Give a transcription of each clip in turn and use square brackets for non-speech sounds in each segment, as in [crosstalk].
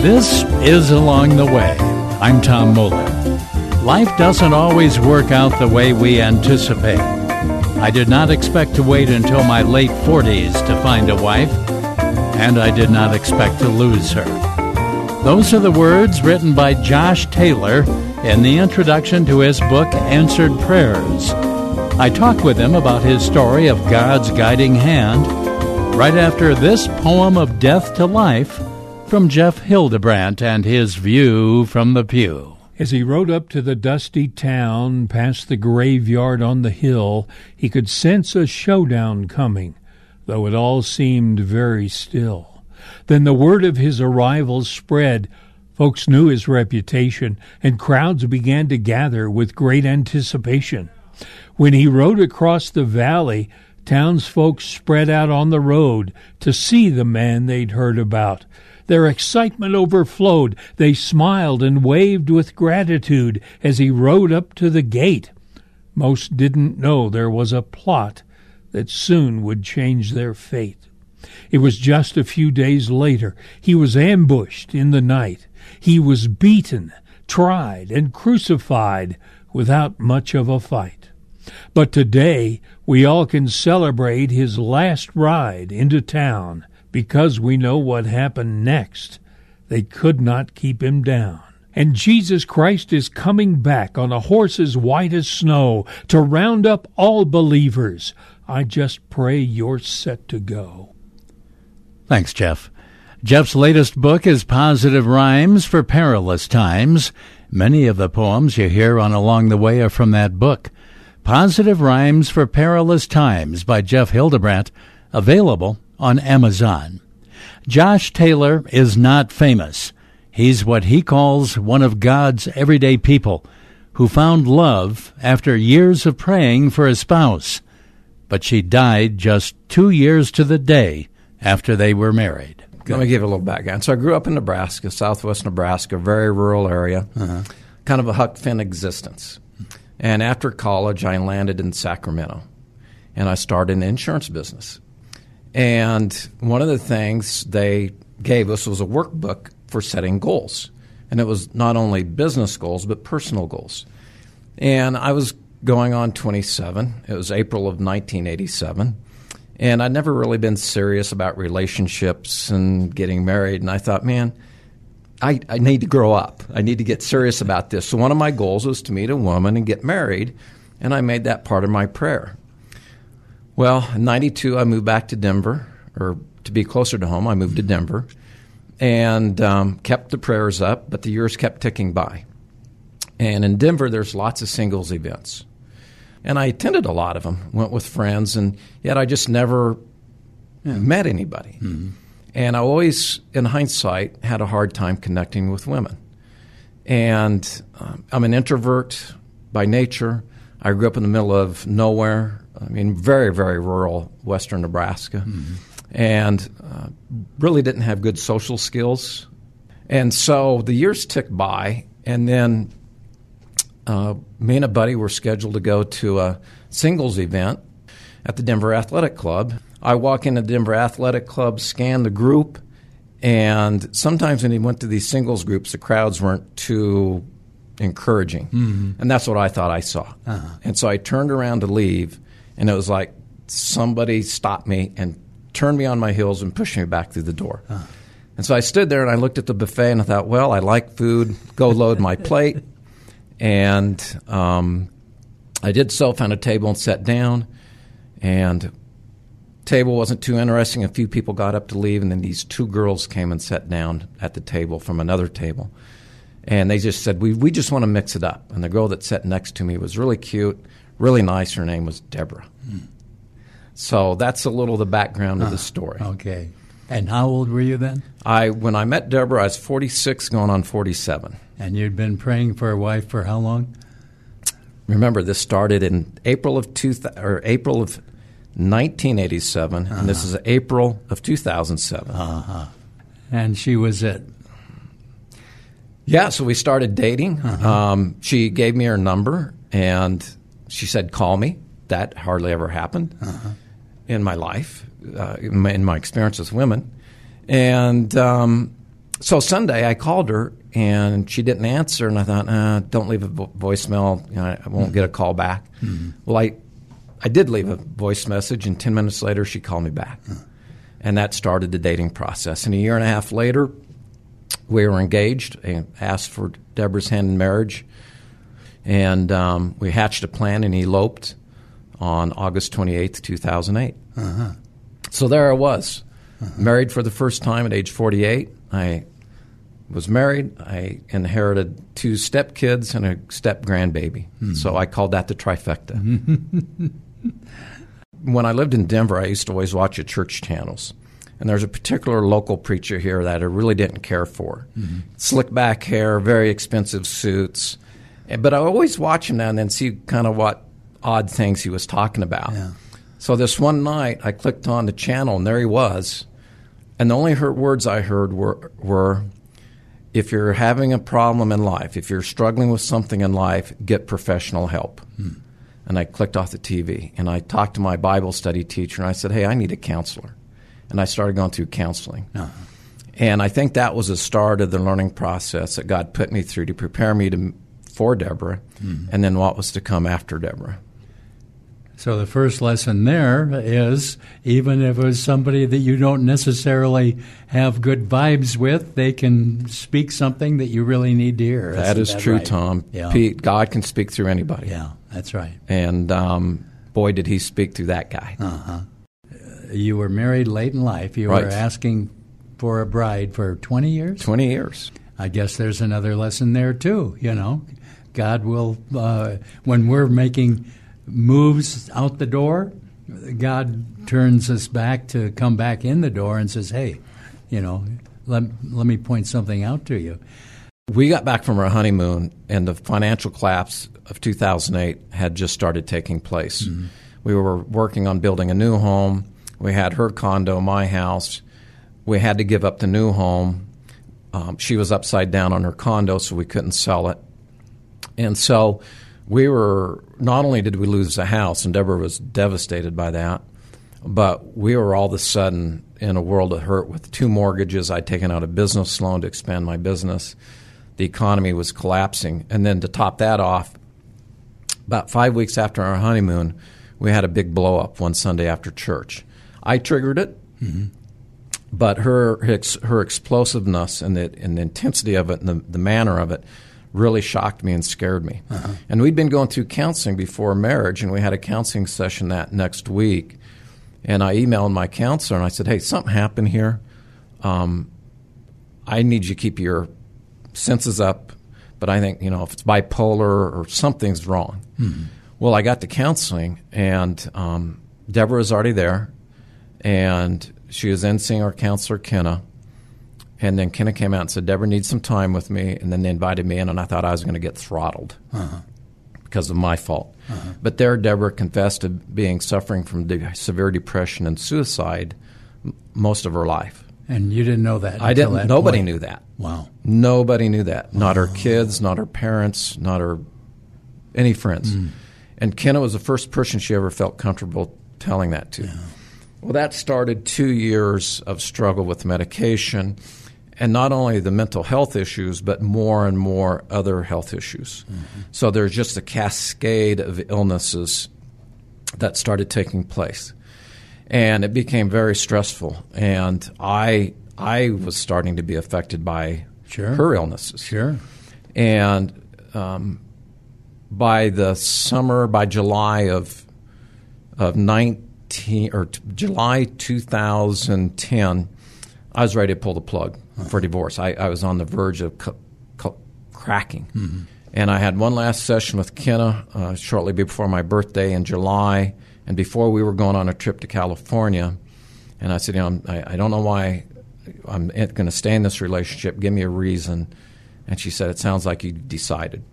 This is Along the Way. I'm Tom Moeller. Life doesn't always work out the way we anticipate. I did not expect to wait until my late 40s to find a wife, and I did not expect to lose her. Those are the words written by Josh Taylor in the introduction to his book, Answered Prayers. I talked with him about his story of God's guiding hand right after this poem of death to life from Jeff Hildebrandt and his view from the pew. As he rode up to the dusty town, past the graveyard on the hill, he could sense a showdown coming, though it all seemed very still. Then the word of his arrival spread. Folks knew his reputation, and crowds began to gather with great anticipation. When he rode across the valley, townsfolk spread out on the road to see the man they'd heard about. Their excitement overflowed. They smiled and waved with gratitude as he rode up to the gate. Most didn't know there was a plot that soon would change their fate. It was just a few days later. He was ambushed in the night. He was beaten, tried, and crucified without much of a fight. But today we all can celebrate his last ride into town because we know what happened next. They could not keep him down. And Jesus Christ is coming back on a horse as white as snow to round up all believers. I just pray you're set to go. Thanks, Jeff. Jeff's latest book is Positive Rhymes for Perilous Times. Many of the poems you hear on Along the Way are from that book. Positive Rhymes for Perilous Times by Jeff Hildebrandt, available on Amazon. Josh Taylor is not famous. He's what he calls one of God's everyday people who found love after years of praying for a spouse. But she died just two years to the day after they were married. Let me give you a little background. So I grew up in Nebraska, southwest Nebraska, very rural area, uh-huh. kind of a Huck Finn existence. And after college, I landed in Sacramento, and I started an insurance business. And one of the things they gave us was a workbook for setting goals. And it was not only business goals, but personal goals. And I was going on 27. It was April of 1987. And I'd never really been serious about relationships and getting married. And I thought, man, I, I need to grow up. I need to get serious about this. So one of my goals was to meet a woman and get married. And I made that part of my prayer. Well, in 92, I moved back to Denver, or to be closer to home, I moved to Denver and um, kept the prayers up, but the years kept ticking by. And in Denver, there's lots of singles events. And I attended a lot of them, went with friends, and yet I just never yeah. met anybody. Mm-hmm. And I always, in hindsight, had a hard time connecting with women. And um, I'm an introvert by nature. I grew up in the middle of nowhere. I mean, very, very rural western Nebraska, mm-hmm. and uh, really didn't have good social skills. And so the years ticked by, and then uh, me and a buddy were scheduled to go to a singles event at the Denver Athletic Club. I walk into the Denver Athletic Club, scan the group, and sometimes when he went to these singles groups, the crowds weren't too encouraging. Mm-hmm. And that's what I thought I saw. Uh-huh. And so I turned around to leave, and it was like somebody stopped me and turned me on my heels and pushed me back through the door. Uh-huh. And so I stood there and I looked at the buffet and I thought, well, I like food. Go load my [laughs] plate. And um, I did so, found a table and sat down. And table wasn't too interesting. A few people got up to leave, and then these two girls came and sat down at the table from another table and they just said we we just want to mix it up. And the girl that sat next to me was really cute, really nice. Her name was Deborah. Hmm. So that's a little the background of the story. Okay. And how old were you then? I when I met Deborah, I was 46, going on 47. And you'd been praying for a wife for how long? Remember, this started in April of two or April of 1987, uh-huh. and this uh-huh. is April of 2007. Uh-huh. And she was it. Yeah, so we started dating. Uh-huh. Um, she gave me her number, and she said, "Call me." That hardly ever happened uh-huh. in my life, uh, in, my, in, my, experience with women. And um, so Sunday, I called her, and she didn't answer. And I thought, uh, "Don't leave a vo- voicemail. You know, I won't mm-hmm. get a call back." Mm-hmm. Well, I I did leave a voice message, and ten minutes later, she called me back, uh-huh. and that started the dating process. And a year and a half later we were engaged and asked for Deborah's hand in marriage. And um, we hatched a plan and eloped on August 28th, 2008. Uh-huh. So there I was, uh-huh. married for the first time at age 48. I was married. I inherited two stepkids and a step grandbaby. Hmm. So I called that the trifecta. [laughs] when I lived in Denver, I used to always watch the church channels. And there's a particular local preacher here that I really didn't care for. Mm-hmm. Slick back hair, very expensive suits. But I always watch him now and then see kind of what odd things he was talking about. Yeah. So this one night, I clicked on the channel, and there he was. And the only words I heard were, were if you're having a problem in life, if you're struggling with something in life, get professional help. Hmm. And I clicked off the TV and I talked to my Bible study teacher and I said, Hey, I need a counselor and I started going through counseling. Uh-huh. And I think that was the start of the learning process that God put me through to prepare me to, for Deborah, mm-hmm. and then what was to come after Deborah. So the first lesson there is even if it's somebody that you don't necessarily have good vibes with, they can speak something that you really need to hear. That is that true, right? Tom. Yeah. Pete, God can speak through anybody. Yeah, that's right. And um, boy, did he speak through that guy. Uh-huh you were married late in life. You right. were asking for a bride for 20 years? 20 years. I guess there's another lesson there, too. You know, God will, uh, when we're making moves out the door, God turns us back to come back in the door and says, hey, you know, let, let me point something out to you. We got back from our honeymoon, and the financial collapse of 2008 had just started taking place. Mm-hmm. We were working on building a new home we had her condo, my house. We had to give up the new home. Um, she was upside down on her condo, so we couldn't sell it. And so we were not only did we lose the house, and Deborah was devastated by that, but we were all of a sudden in a world of hurt with two mortgages. I'd taken out a business loan to expand my business. The economy was collapsing. And then to top that off, about five weeks after our honeymoon, we had a big blow up one Sunday after church. I triggered it, mm-hmm. but her her explosiveness and the, and the intensity of it and the, the manner of it really shocked me and scared me. Uh-huh. And we'd been going through counseling before marriage, and we had a counseling session that next week. And I emailed my counselor and I said, "Hey, something happened here. Um, I need you to keep your senses up, but I think you know if it's bipolar or something's wrong." Mm-hmm. Well, I got to counseling, and um, Deborah was already there, and she was then seeing our counselor, Kenna. And then Kenna came out and said, Deborah needs some time with me. And then they invited me in, and I thought I was going to get throttled uh-huh. because of my fault. Uh-huh. But there, Deborah confessed to being suffering from de- severe depression and suicide m- most of her life. And you didn't know that? I didn't. That nobody point. knew that. Wow. Nobody knew that. Not her kids, not her parents, not her any friends. Mm. And Kenna was the first person she ever felt comfortable telling that to. Yeah. Well, that started two years of struggle with medication and not only the mental health issues, but more and more other health issues. Mm-hmm. So there's just a cascade of illnesses that started taking place. And it became very stressful. And I, I was starting to be affected by sure. her illnesses. Sure. And um, by the summer, by July of, of 19, 19 or t- July 2010, I was ready to pull the plug for divorce. I, I, was on the verge of cu- cu- cracking. Mm-hmm. And I had one last session with Kenna uh, shortly before my birthday in July, and before we were going on a trip to California. And I said, you know, I, I don't know why I'm going to stay in this relationship. Give me a reason. And she said, it sounds like you decided.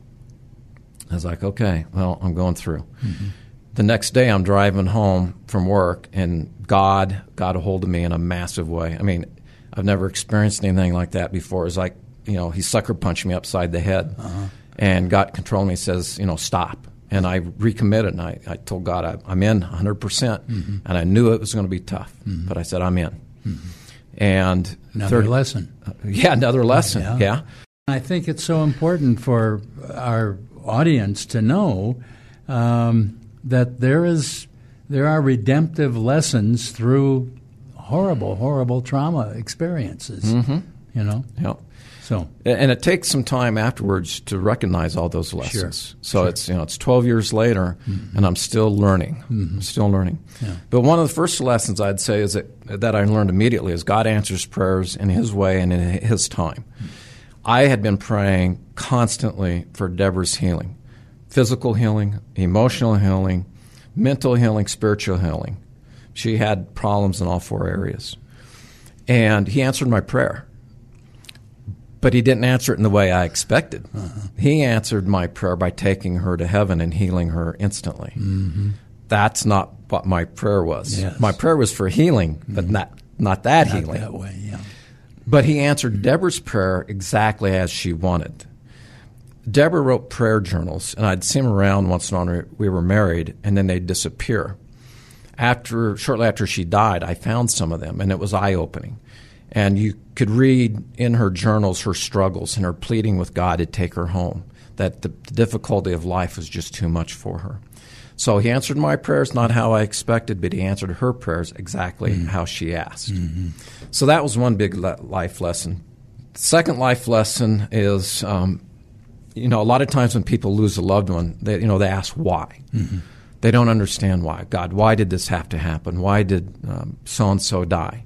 I was like, okay, well, I'm going through. Mm-hmm. The next day, I'm driving home from work, and God got a hold of me in a massive way. I mean, I've never experienced anything like that before. It's like, you know, he sucker punched me upside the head uh-huh. and got control of me. Says, you know, stop. And I recommitted, and I, I told God I, am in 100%. percent mm-hmm. And I knew it was going to be tough, mm-hmm. but I said, I'm in. Mm-hmm. And another third, lesson. Uh, [laughs] yeah, another lesson. Yeah. yeah. I think it's so important for our audience to know um, that there is there are redemptive lessons through horrible, horrible trauma experiences. Mm-hmm. You know. Yeah. So and it takes some time afterwards to recognize all those lessons. Sure. So sure. it's you know it's 12 years later, mm-hmm. and I'm still learning. Mm-hmm. still learning. Yeah. But one of the first lessons I'd say is that that I learned immediately is God answers prayers in His way and in His time. Mm-hmm. I had been praying constantly for Deborah's healing, physical healing, emotional healing, mental healing, spiritual healing. She had problems in all four areas, and He answered my prayer but he didn't answer it in the way I expected. Uh-huh. He answered my prayer by taking her to heaven and healing her instantly. Mm-hmm. That's not what my prayer was. Yes. My prayer was for healing, but mm-hmm. not not that not healing. That way, yeah. But he answered Deborah's prayer exactly as she wanted. Deborah wrote prayer journals, and I'd see them around once in a while. We were married, and then they'd disappear. After shortly after she died, I found some of them, and it was eye opening. And you could read in her journals her struggles and her pleading with God to take her home, that the difficulty of life was just too much for her. So he answered my prayers not how I expected, but he answered her prayers exactly mm-hmm. how she asked. Mm-hmm. So that was one big le- life lesson. second life lesson is, um, you know, a lot of times when people lose a loved one, they, you know, they ask why. Mm-hmm. They don't understand why. God, why did this have to happen? Why did so and so die?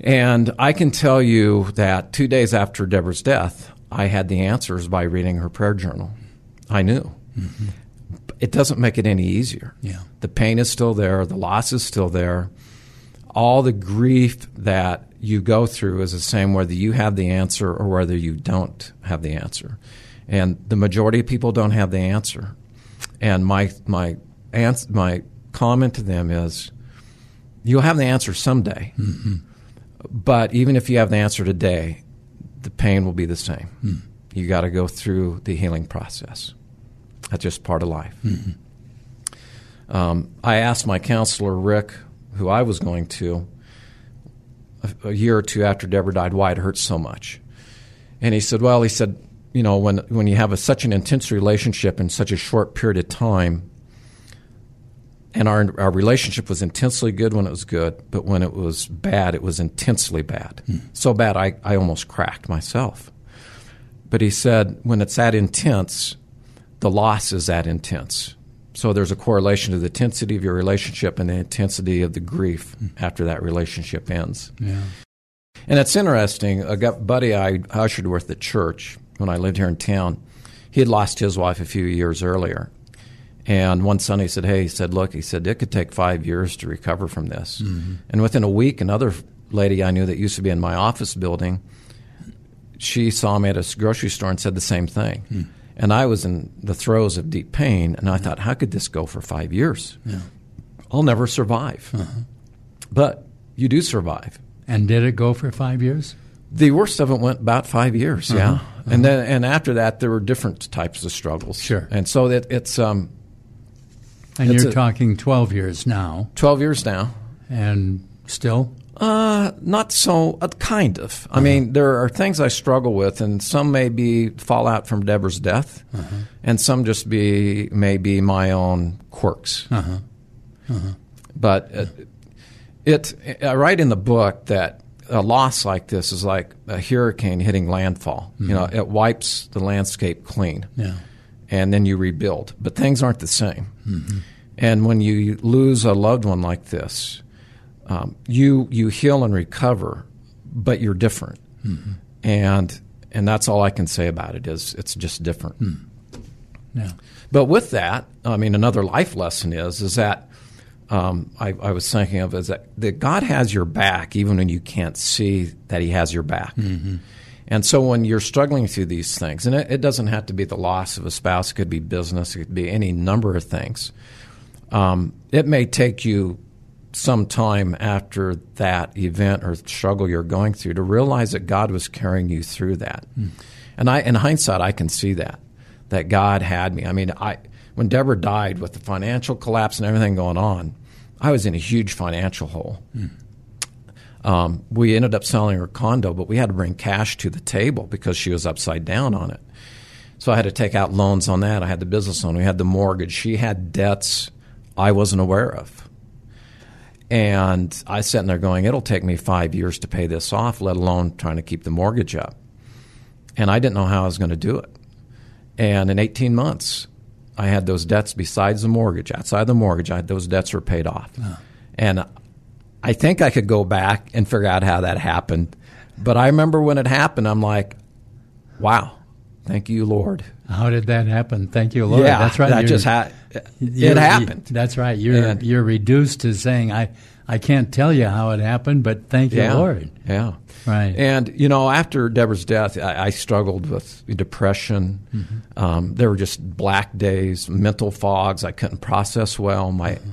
And I can tell you that two days after Deborah's death, I had the answers by reading her prayer journal. I knew. Mm-hmm. It doesn't make it any easier. Yeah. The pain is still there, the loss is still there. All the grief that you go through is the same whether you have the answer or whether you don't have the answer. And the majority of people don't have the answer. And my my ans- my comment to them is you'll have the answer someday. Mm-hmm but even if you have the answer today, the pain will be the same. Mm. You got to go through the healing process. That's just part of life. Mm-hmm. Um, I asked my counselor, Rick, who I was going to, a, a, year or two after Deborah died, why it hurts so much. And he said, Well, he said, you know, when, when you have a, such an intense relationship in such a short period of time, and our our relationship was intensely good when it was good, but when it was bad, it was intensely bad. Mm. So bad, I, I almost cracked myself. But he said, when it's that intense, the loss is that intense. So there's a correlation to the intensity of your relationship and the intensity of the grief mm. after that relationship ends. Yeah. And it's interesting. A buddy I ushered with at church when I lived here in town, he had lost his wife a few years earlier. And one Sunday he said, Hey, he said, look, he said, it could take five years to recover from this. Mm-hmm. And within a week, another lady I knew that used to be in my office building, she saw me at a grocery store and said the same thing. Mm. And I was in the throes of deep pain, and I thought, how could this go for five years? Yeah. I'll never survive. Uh-huh. But you do survive. And did it go for five years? The worst of it went about five years, uh-huh. yeah. Uh-huh. And then, and after that, there were different types of struggles. Sure. And so it, it's um, and it's you're a, talking 12 years now. 12 years now. And still? Uh, not so, uh, kind of. Uh-huh. I mean, there are things I struggle with, and some may be fallout from Deborah's death, uh-huh. and some just be maybe my own quirks. Uh-huh. Uh-huh. But it, it, I write in the book that a loss like this is like a hurricane hitting landfall. Mm-hmm. You know, it wipes the landscape clean. Yeah and then you rebuild. But things aren't the same. Mm-hmm. And when you lose a loved one like this, um, you you heal and recover, but you're different. Mm-hmm. And and that's all I can say about it is it's just different. Mm. Yeah. But with that, I mean, another life lesson is is that um, I, I, was thinking of is that, that God has your back even when you can't see that He has your back. Mm-hmm. And so when you're struggling through these things, and it, it, doesn't have to be the loss of a spouse, it could be business, it could be any number of things. Um, it may take you some time after that event or struggle you're going through to realize that God was carrying you through that. Mm. And I, in hindsight, I can see that that God had me. I mean, I when Deborah died with the financial collapse and everything going on, I was in a huge financial hole. Mm. Um, we ended up selling her condo, but we had to bring cash to the table because she was upside down on it. So I had to take out loans on that. I had the business loan. We had the mortgage. She had debts I wasn't aware of. And I sat in there going, it'll take me five years to pay this off, let alone trying to keep the mortgage up. And I didn't know how I was going to do it. And in 18 months, I had those debts besides the mortgage. Outside the mortgage, I had those debts were paid off. And I think I could go back and figure out how that happened. But I remember when it happened, I'm like, wow, thank you, Lord. How did that happen? Thank you, Lord. Yeah, that's right. That just ha- it happened. that's right. You're and, you're reduced to saying I I can't tell you how it happened, but thank you, Lord. Yeah. Right. And you know, after Deborah's death, I, I struggled with depression. Mm-hmm. Um, there were just black days, mental fogs. I couldn't process well. My mm-hmm.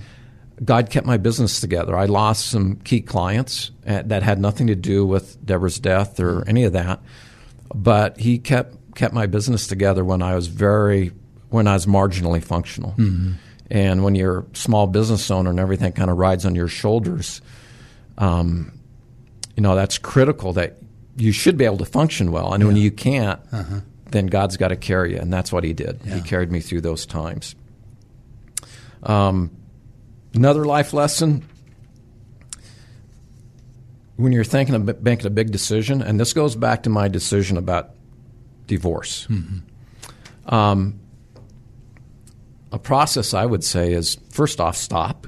God kept my business together. I lost some key clients uh, that had nothing to do with Deborah's death or mm-hmm. any of that, but He kept kept my business together when I was very when I was marginally functional. Mm-hmm. And when you're a small business owner and everything kind of rides on your shoulders, um, you know that's critical. That you should be able to function well, and yeah. when you can't, uh-huh. then God's got to carry you, and that's what He did. Yeah. He carried me through those times. Um, another life lesson when you're thinking of making a big decision, and this goes back to my decision about divorce. Mm-hmm. Um, a process I would say is first off, stop.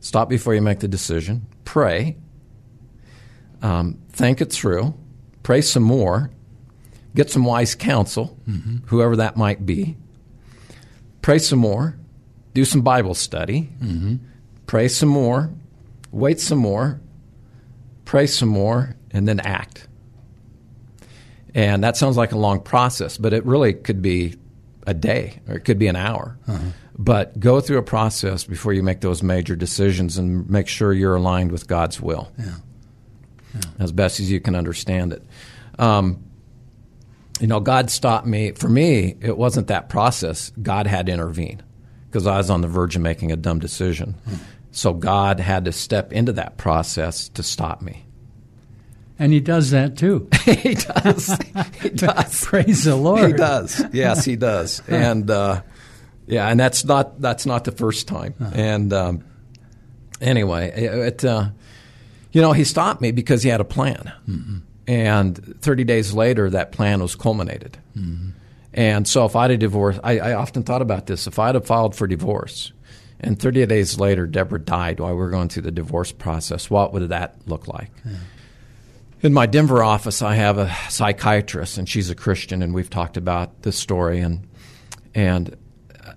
Stop before you make the decision. Pray. Um, think it through. Pray some more. Get some wise counsel, mm-hmm. whoever that might be. Pray some more. Do some Bible study. Mm-hmm. Pray some more. Wait some more. Pray some more, and then act. And that sounds like a long process, but it really could be a day or it could be an hour. Uh-huh. But go through a process before you make those major decisions and make sure you're aligned with God's will yeah. Yeah. as best as you can understand it. Um, you know, God stopped me. For me, it wasn't that process. God had to intervene because I was on the verge of making a dumb decision. Hmm. So God had to step into that process to stop me. And he does that too. [laughs] he does. He [laughs] does. Praise the Lord. He does. Yes, he does. [laughs] and uh, yeah, and that's not that's not the first time. Uh-huh. And um, anyway, it, uh, you know he stopped me because he had a plan. Mm-hmm. And 30 days later, that plan was culminated. Mm-hmm. And so, if I'd have divorced, I, I often thought about this. If I'd have filed for divorce, and 30 days later, Deborah died while we were going through the divorce process, what would that look like? Yeah in my Denver office, I have a psychiatrist, and she's a Christian, and we've talked about this story. and And uh,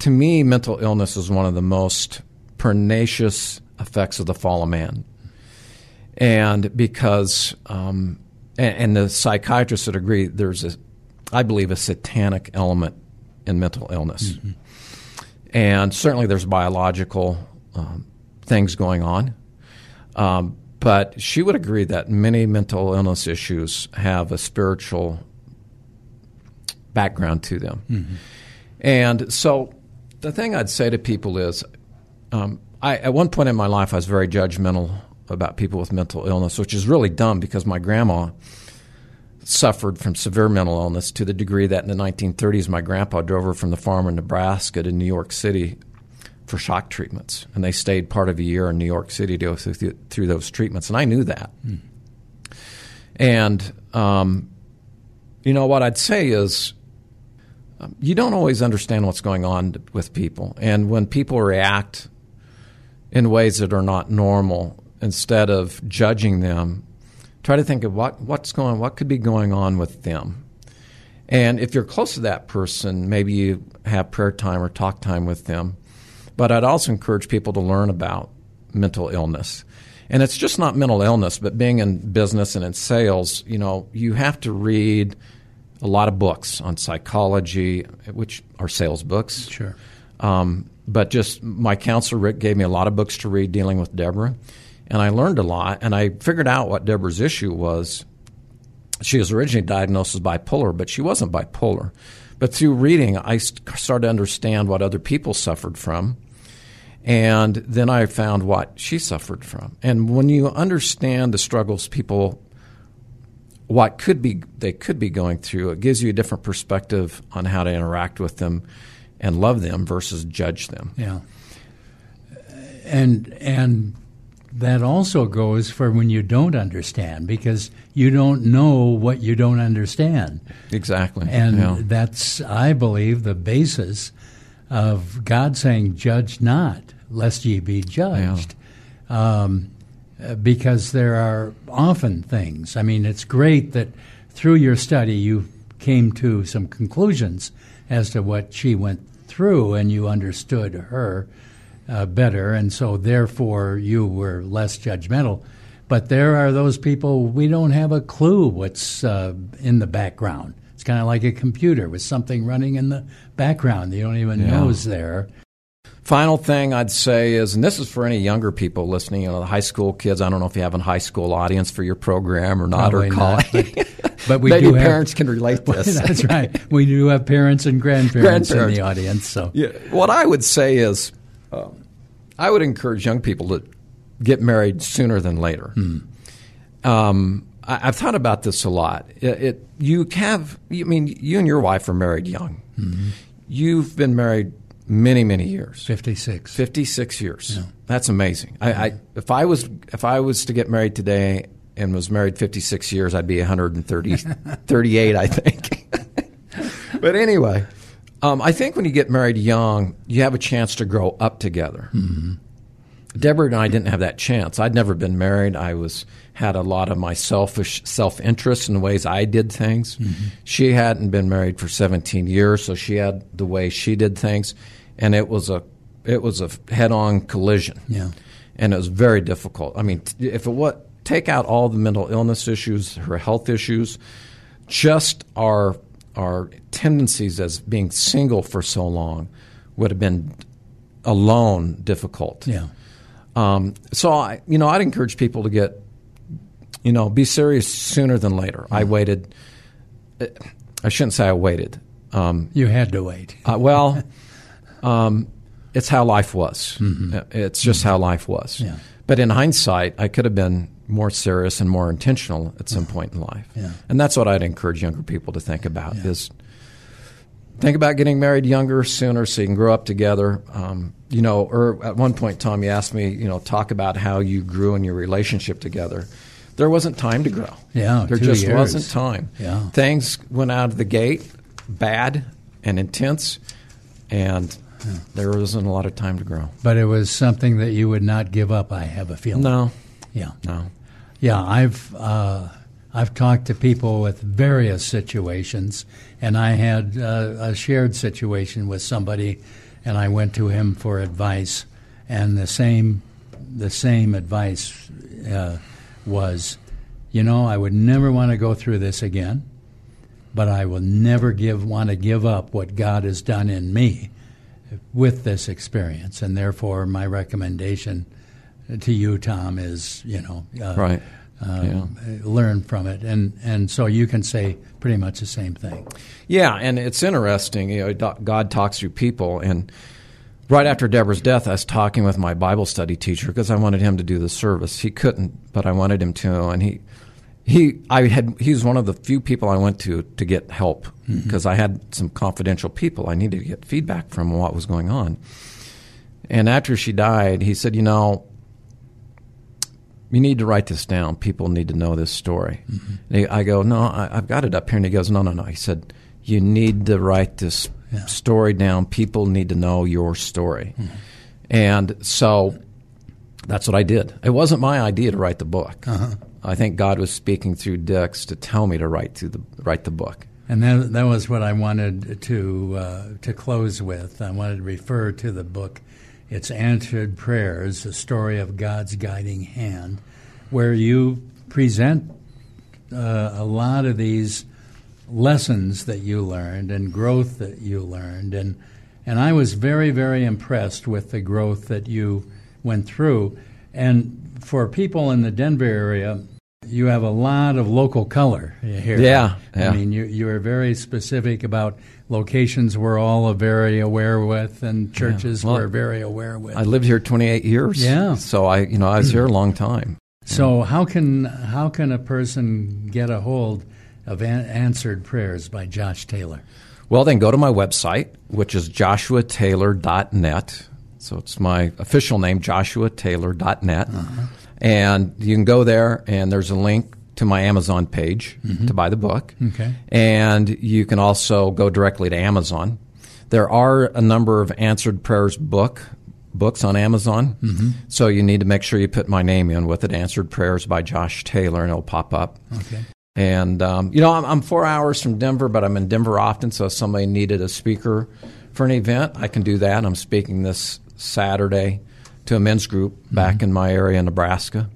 to me, mental illness is one of the most pernicious effects of the fall of man. And because, um, and, and, the psychiatrists would agree, there's a, I believe, a satanic element in mental illness. Mm-hmm. And certainly there's biological um, things going on. Um, but she would agree that many mental illness issues have a spiritual background to them. Mm-hmm. And so the thing I'd say to people is um, I, at one point in my life, I was very judgmental about people with mental illness, which is really dumb because my grandma suffered from severe mental illness to the degree that in the 1930s, my grandpa drove her from the farm in Nebraska to New York City for shock treatments, and they stayed part of a year in New York City to go through, through those treatments, and I knew that. Mm. And um, you know what I'd say is, um, you don't always understand what's going on with people, and when people react in ways that are not normal, instead of judging them, try to think of what what's going, what could be going on with them. And if you're close to that person, maybe you have prayer time or talk time with them But I'd also encourage people to learn about mental illness. And it's just not mental illness, but being in business and in sales, you know, you have to read a lot of books on psychology, which are sales books. Sure. Um, but just my counselor Rick gave me a lot of books to read dealing with Deborah, and I learned a lot. And I figured out what Deborah's issue was. She was originally diagnosed as bipolar, but she wasn't bipolar. But through reading, I started to understand what other people suffered from. And then I found what she suffered from. And when you understand the struggles people what could be they could be going through, it gives you a different perspective on how to interact with them and love them versus judge them. Yeah. And and that also goes for when you don't understand because you don't know what you don't understand. Exactly. And yeah. that's I believe the basis of God saying judge not lest ye be judged. Yeah. Um, because there are often things. I mean, it's great that through your study you came to some conclusions as to what she went through and you understood her uh, better, and so therefore you were less judgmental. But there are those people we don't have a clue what's uh, in the background. It's kind of like a computer with something running in the background you don't even Yeah. know is there. Final thing I'd say is, and this is for any younger people listening, you know, the high school kids. I don't know if you have a high school audience for your program or not, Probably or not, college. but, [laughs] but we Maybe do have parents can relate [laughs] to this. That's right. We do have parents and grandparents, in the audience. So Yeah. What I would say is, um, I would encourage young people to get married sooner than later. Um, I, I've thought about this a lot. It, it you have, I mean, you and your wife are married young. You've been married many, many years. fifty six. 56 years. That's amazing. I, I if I was if I was to get married today and was married 56 years, I'd be 130 [laughs] 38, I think. [laughs] but anyway, um, I think when you get married young, you have a chance to grow up together. Deborah and I didn't have that chance. I'd never been married. I was had a lot of my selfish self interest in the ways I did things. Mm-hmm. She hadn't been married for 17 years, so she had the way she did things, and it was a it was a head on collision. Yeah. and it was very difficult. I mean, if it what take out all the mental illness issues, her health issues, just our our tendencies as being single for so long would have been alone difficult. Yeah. Um, so I, you know, I'd encourage people to get, you know, be serious sooner than later. I waited. I shouldn't say I waited. Um, You had to wait. uh, well, um, it's how life was. Uh, It's just how life was. Yeah. But in hindsight, I could have been more serious and more intentional at some point in life. Yeah. And that's what I'd encourage younger people to think about is think about getting married younger, sooner, so you can grow up together. Um, you know, or at one point, Tom, you asked me, you know, talk about how you grew in your relationship together. There wasn't time to grow. Yeah, there just years. wasn't time. Yeah. things went out of the gate bad and intense, and there wasn't a lot of time to grow. But it was something that you would not give up, I have a feeling. No, Yeah. no. Yeah, I've uh, I've talked to people with various situations, and I had uh, a shared situation with somebody, and I went to him for advice, and the same the same advice uh, was, you know, I would never want to go through this again, but I will never give want to give up what God has done in me with this experience, and therefore my recommendation to you, Tom, is you know uh, Right. Um, learn from it, and and so you can say pretty much the same thing. Yeah, and it's interesting. You know, God talks through people, and right after Deborah's death, I was talking with my Bible study teacher because I wanted him to do the service. He couldn't, but I wanted him to, and he. He, I had. He was one of the few people I went to to get help because I had some confidential people I needed to get feedback from what was going on. And after she died, he said, "You know, you need to write this down. People need to know this story. Mm-hmm. He- I go, no, I, I've got it up here. And he goes, no, no, no. He said, you need to write this Yeah. story down. People need to know your story. Hmm. And so that's what I did. It wasn't my idea to write the book. Uh-huh. I think God was speaking through Dix to tell me to write through the write the book. And that, that was what I wanted to uh, to close with. I wanted to refer to the book It's Answered Prayers, a story of God's guiding hand, where you present uh, a lot of these lessons that you learned and growth that you learned. And, and I was very, very impressed with the growth that you went through. And for people in the Denver area, you have a lot of local color here. Yeah, yeah. I mean, you you are very specific about locations we're all very aware with, and churches Yeah. Well, we're very aware with. I lived here 28 years. Yeah. So I, you know, I was here a long time. so how can how can a person get a hold of an- answered prayers by Josh Taylor? Well, then go to my website, which is joshuataylor.net. So it's my official name, joshuataylor.net. Uh-huh. And you can go there, and there's a link to my Amazon page to buy the book. Okay. And you can also go directly to Amazon. There are a number of answered prayers book books on Amazon. So you need to make sure you put my name in with it, Answered Prayers by Josh Taylor, and it'll pop up. Okay. And um, you know, I'm, I'm four hours from Denver, but I'm in Denver often. So if somebody needed a speaker for an event, I can do that. I'm speaking this Saturday to a men's group back in my area in Nebraska.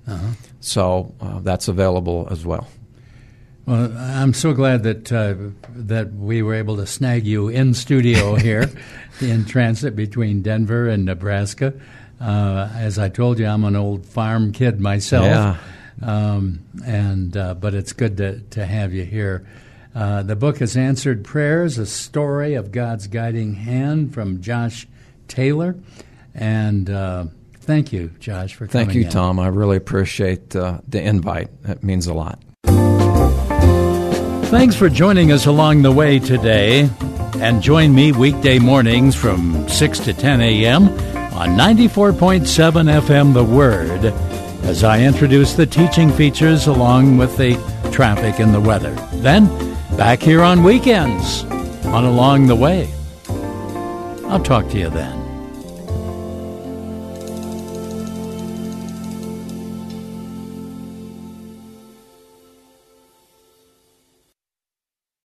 So uh, that's available as well. Well, I'm so glad that uh, that we were able to snag you in studio [laughs] here in transit between Denver and Nebraska. Uh, as I told you, I'm an old farm kid myself, Yeah. um, and uh, but it's good to to have you here. Uh, the book is Answered Prayers: A Story of God's Guiding Hand from Josh Taylor, and uh, thank you, Josh, for coming. Thank you, in. Tom. I really appreciate uh, the invite. That means a lot. Thanks for joining us along the way today. And join me weekday mornings from 6 to 10 a.m. on 94.7 FM The Word as I introduce the teaching features along with the traffic and the weather. Then, back here on weekends on Along the Way. I'll talk to you then.